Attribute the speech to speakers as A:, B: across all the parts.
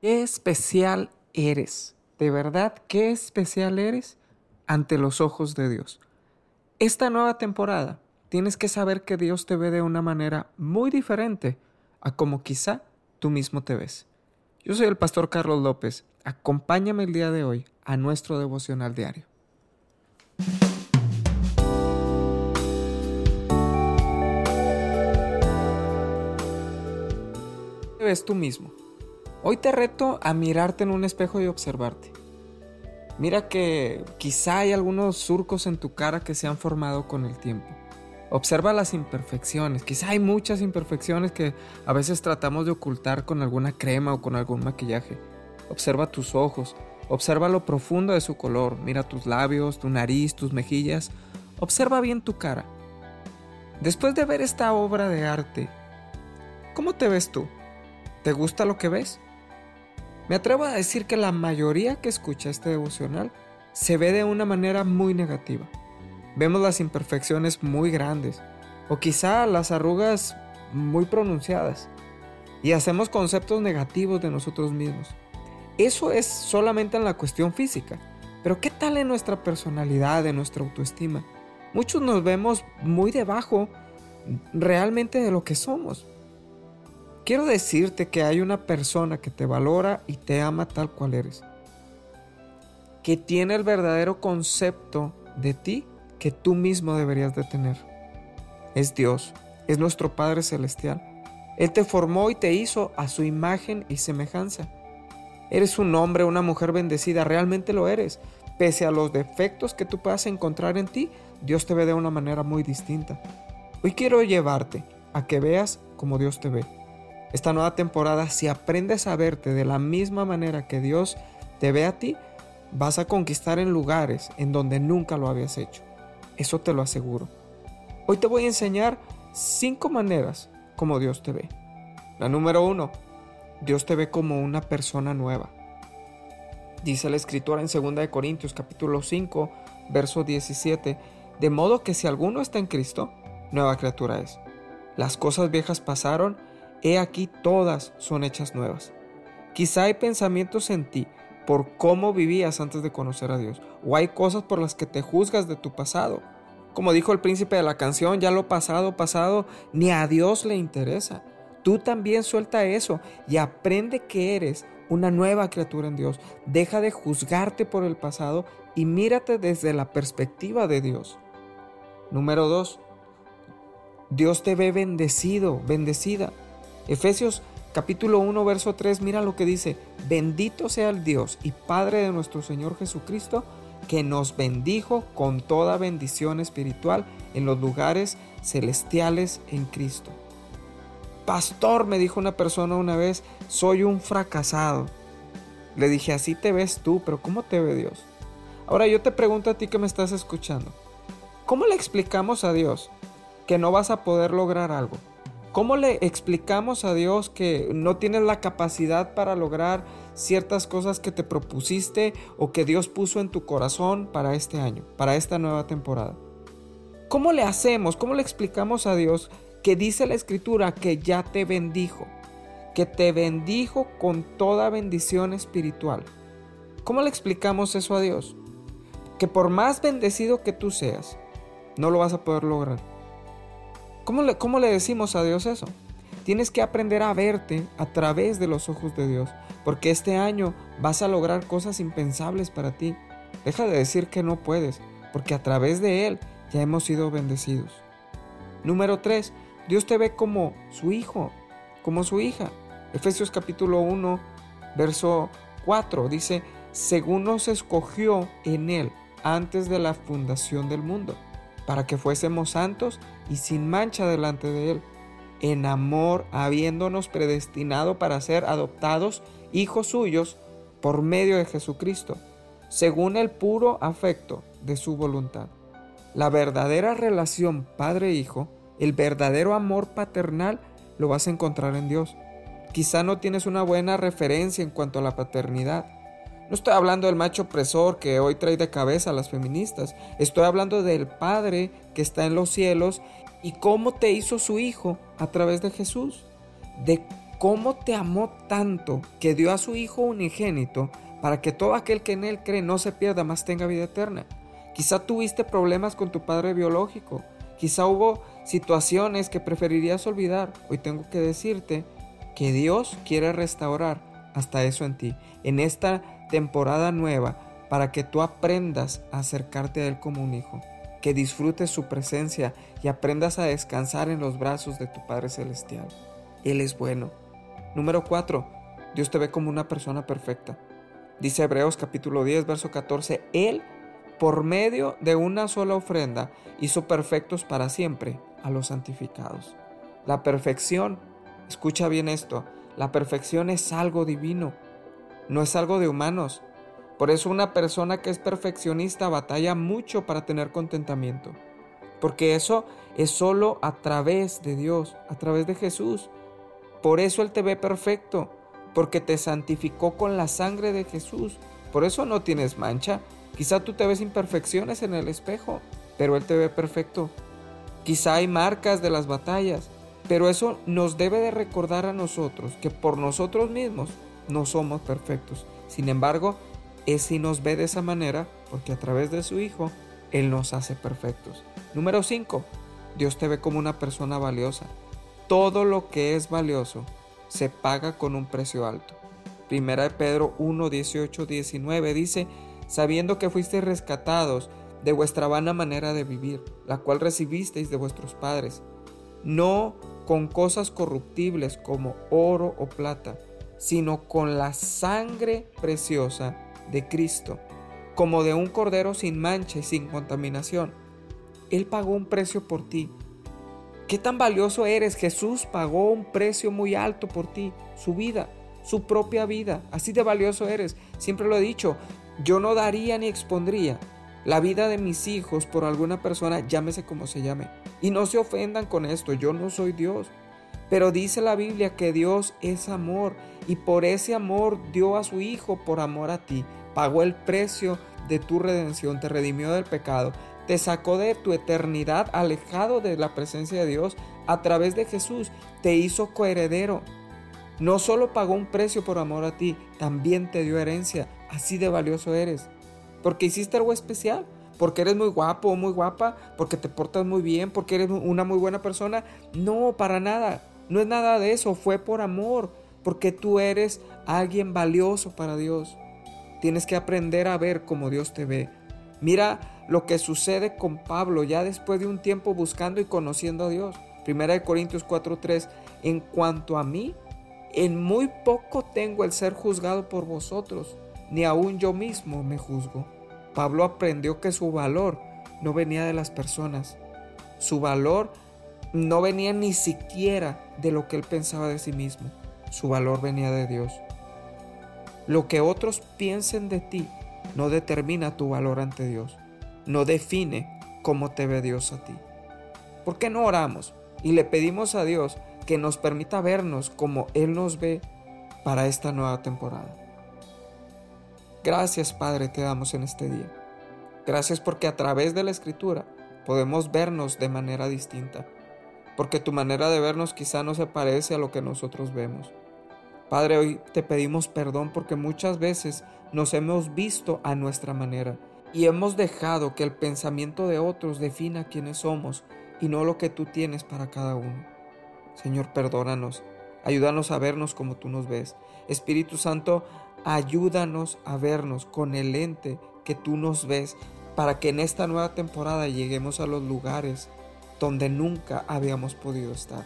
A: Qué especial eres. De verdad, qué especial eres ante los ojos de Dios. Esta nueva temporada tienes que saber que Dios te ve de una manera muy diferente a como quizá tú mismo te ves. Yo soy el pastor Carlos López. Acompáñame el día de hoy a nuestro devocional diario. Ves tú mismo. Hoy te reto a mirarte en un espejo y observarte. Mira que quizá hay algunos surcos en tu cara que se han formado con el tiempo. Observa las imperfecciones. Quizá hay muchas imperfecciones que a veces tratamos de ocultar con alguna crema o con algún maquillaje. Observa tus ojos. Observa lo profundo de su color. Mira tus labios, tu nariz, tus mejillas. Observa bien tu cara. Después de ver esta obra de arte, ¿cómo te ves tú? ¿Te gusta lo que ves? Me atrevo a decir que la mayoría que escucha este devocional se ve de una manera muy negativa. Vemos las imperfecciones muy grandes o quizá las arrugas muy pronunciadas y hacemos conceptos negativos de nosotros mismos. Eso es solamente en la cuestión física, pero ¿qué tal en nuestra personalidad, en nuestra autoestima? Muchos nos vemos muy debajo realmente de lo que somos. Quiero decirte que hay una persona que te valora y te ama tal cual eres. Que tiene el verdadero concepto de ti que tú mismo deberías de tener. Es Dios, es nuestro Padre Celestial. Él te formó y te hizo a su imagen y semejanza. Eres un hombre, una mujer bendecida, realmente lo eres. Pese a los defectos que tú puedas encontrar en ti, Dios te ve de una manera muy distinta. Hoy quiero llevarte a que veas como Dios te ve esta nueva temporada, si aprendes a verte de la misma manera que Dios te ve a ti, vas a conquistar en lugares en donde nunca lo habías hecho. Eso te lo aseguro. Hoy te voy a enseñar cinco maneras como Dios te ve. La número uno, Dios te ve como una persona nueva. Dice la escritura en 2 Corintios capítulo 5, verso 17, de modo que si alguno está en Cristo, nueva criatura es. Las cosas viejas pasaron he aquí todas son hechas nuevas. Quizá hay pensamientos en ti por cómo vivías antes de conocer a Dios, o hay cosas por las que te juzgas de tu pasado. Como dijo el príncipe de la canción, ya lo pasado, pasado, ni a Dios le interesa. Tú también suelta eso y aprende que eres una nueva criatura en Dios. Deja de juzgarte por el pasado y mírate desde la perspectiva de Dios. Número 2. Dios te ve bendecido, bendecida. Efesios capítulo 1, verso 3, mira lo que dice, bendito sea el Dios y Padre de nuestro Señor Jesucristo, que nos bendijo con toda bendición espiritual en los lugares celestiales en Cristo. Pastor, me dijo una persona una vez, soy un fracasado. Le dije, así te ves tú, pero ¿cómo te ve Dios? Ahora yo te pregunto a ti que me estás escuchando, ¿cómo le explicamos a Dios que no vas a poder lograr algo? ¿Cómo le explicamos a Dios que no tienes la capacidad para lograr ciertas cosas que te propusiste o que Dios puso en tu corazón para este año, para esta nueva temporada? ¿Cómo le hacemos? ¿Cómo le explicamos a Dios que dice la escritura que ya te bendijo? Que te bendijo con toda bendición espiritual. ¿Cómo le explicamos eso a Dios? Que por más bendecido que tú seas, no lo vas a poder lograr. ¿Cómo le, ¿Cómo le decimos a Dios eso? Tienes que aprender a verte a través de los ojos de Dios, porque este año vas a lograr cosas impensables para ti. Deja de decir que no puedes, porque a través de Él ya hemos sido bendecidos. Número 3. Dios te ve como su hijo, como su hija. Efesios capítulo 1, verso 4 dice, según nos escogió en Él antes de la fundación del mundo para que fuésemos santos y sin mancha delante de Él, en amor habiéndonos predestinado para ser adoptados hijos suyos por medio de Jesucristo, según el puro afecto de su voluntad. La verdadera relación padre-hijo, el verdadero amor paternal, lo vas a encontrar en Dios. Quizá no tienes una buena referencia en cuanto a la paternidad, no estoy hablando del macho opresor que hoy trae de cabeza a las feministas. Estoy hablando del Padre que está en los cielos y cómo te hizo su Hijo a través de Jesús. De cómo te amó tanto que dio a su Hijo unigénito para que todo aquel que en Él cree no se pierda, más tenga vida eterna. Quizá tuviste problemas con tu padre biológico, quizá hubo situaciones que preferirías olvidar. Hoy tengo que decirte que Dios quiere restaurar hasta eso en ti, en esta temporada nueva, para que tú aprendas a acercarte a Él como un hijo, que disfrutes su presencia y aprendas a descansar en los brazos de tu Padre Celestial. Él es bueno. Número 4. Dios te ve como una persona perfecta. Dice Hebreos capítulo 10, verso 14, Él, por medio de una sola ofrenda, hizo perfectos para siempre a los santificados. La perfección, escucha bien esto, la perfección es algo divino, no es algo de humanos. Por eso una persona que es perfeccionista batalla mucho para tener contentamiento. Porque eso es solo a través de Dios, a través de Jesús. Por eso Él te ve perfecto, porque te santificó con la sangre de Jesús. Por eso no tienes mancha. Quizá tú te ves imperfecciones en el espejo, pero Él te ve perfecto. Quizá hay marcas de las batallas, pero eso nos debe de recordar a nosotros que por nosotros mismos no somos perfectos. Sin embargo, es si nos ve de esa manera, porque a través de su Hijo, Él nos hace perfectos. Número 5. Dios te ve como una persona valiosa. Todo lo que es valioso se paga con un precio alto. Primera de Pedro 1, 18, 19 dice, sabiendo que fuisteis rescatados de vuestra vana manera de vivir, la cual recibisteis de vuestros padres, no con cosas corruptibles como oro o plata, sino con la sangre preciosa de Cristo, como de un cordero sin mancha y sin contaminación. Él pagó un precio por ti ¿Qué tan valioso eres? Jesús pagó un precio muy alto por ti, su vida, su propia vida. Así de valioso eres. Siempre lo he dicho, yo no daría ni expondría la vida de mis hijos por alguna persona, llámese como se llame. Y no se ofendan con esto, yo no soy Dios. Pero dice la Biblia que Dios es amor y por ese amor dio a su Hijo por amor a ti. Pagó el precio de tu redención, te redimió del pecado te sacó de tu eternidad alejado de la presencia de Dios a través de Jesús, te hizo coheredero. No solo pagó un precio por amor a ti, también te dio herencia. Así de valioso eres. Porque hiciste algo especial, porque eres muy guapo o muy guapa, porque te portas muy bien, porque eres una muy buena persona. No, para nada. No es nada de eso, fue por amor, porque tú eres alguien valioso para Dios. Tienes que aprender a ver como Dios te ve. Mira lo que sucede con Pablo ya después de un tiempo buscando y conociendo a Dios. Primera de Corintios 4:3, en cuanto a mí, en muy poco tengo el ser juzgado por vosotros, ni aun yo mismo me juzgo. Pablo aprendió que su valor no venía de las personas. Su valor no venía ni siquiera de lo que él pensaba de sí mismo. Su valor venía de Dios. Lo que otros piensen de ti no determina tu valor ante Dios, no define cómo te ve Dios a ti. ¿Por qué no oramos y le pedimos a Dios que nos permita vernos como Él nos ve para esta nueva temporada? Gracias Padre te damos en este día. Gracias porque a través de la escritura podemos vernos de manera distinta, porque tu manera de vernos quizá no se parece a lo que nosotros vemos. Padre, hoy te pedimos perdón porque muchas veces nos hemos visto a nuestra manera y hemos dejado que el pensamiento de otros defina quiénes somos y no lo que tú tienes para cada uno. Señor, perdónanos, ayúdanos a vernos como tú nos ves. Espíritu Santo, ayúdanos a vernos con el lente que tú nos ves para que en esta nueva temporada lleguemos a los lugares donde nunca habíamos podido estar.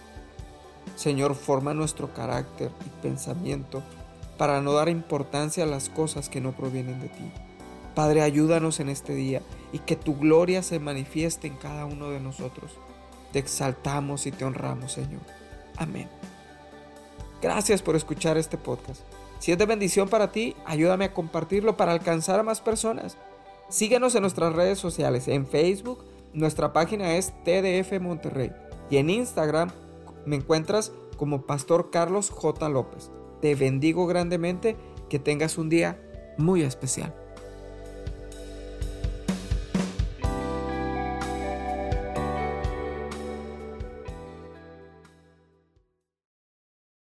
A: Señor, forma nuestro carácter y pensamiento para no dar importancia a las cosas que no provienen de ti. Padre, ayúdanos en este día y que tu gloria se manifieste en cada uno de nosotros. Te exaltamos y te honramos, Señor. Amén. Gracias por escuchar este podcast. Si es de bendición para ti, ayúdame a compartirlo para alcanzar a más personas. Síguenos en nuestras redes sociales. En Facebook, nuestra página es TDF Monterrey. Y en Instagram, me encuentras como Pastor Carlos J. López. Te bendigo grandemente, que tengas un día muy especial.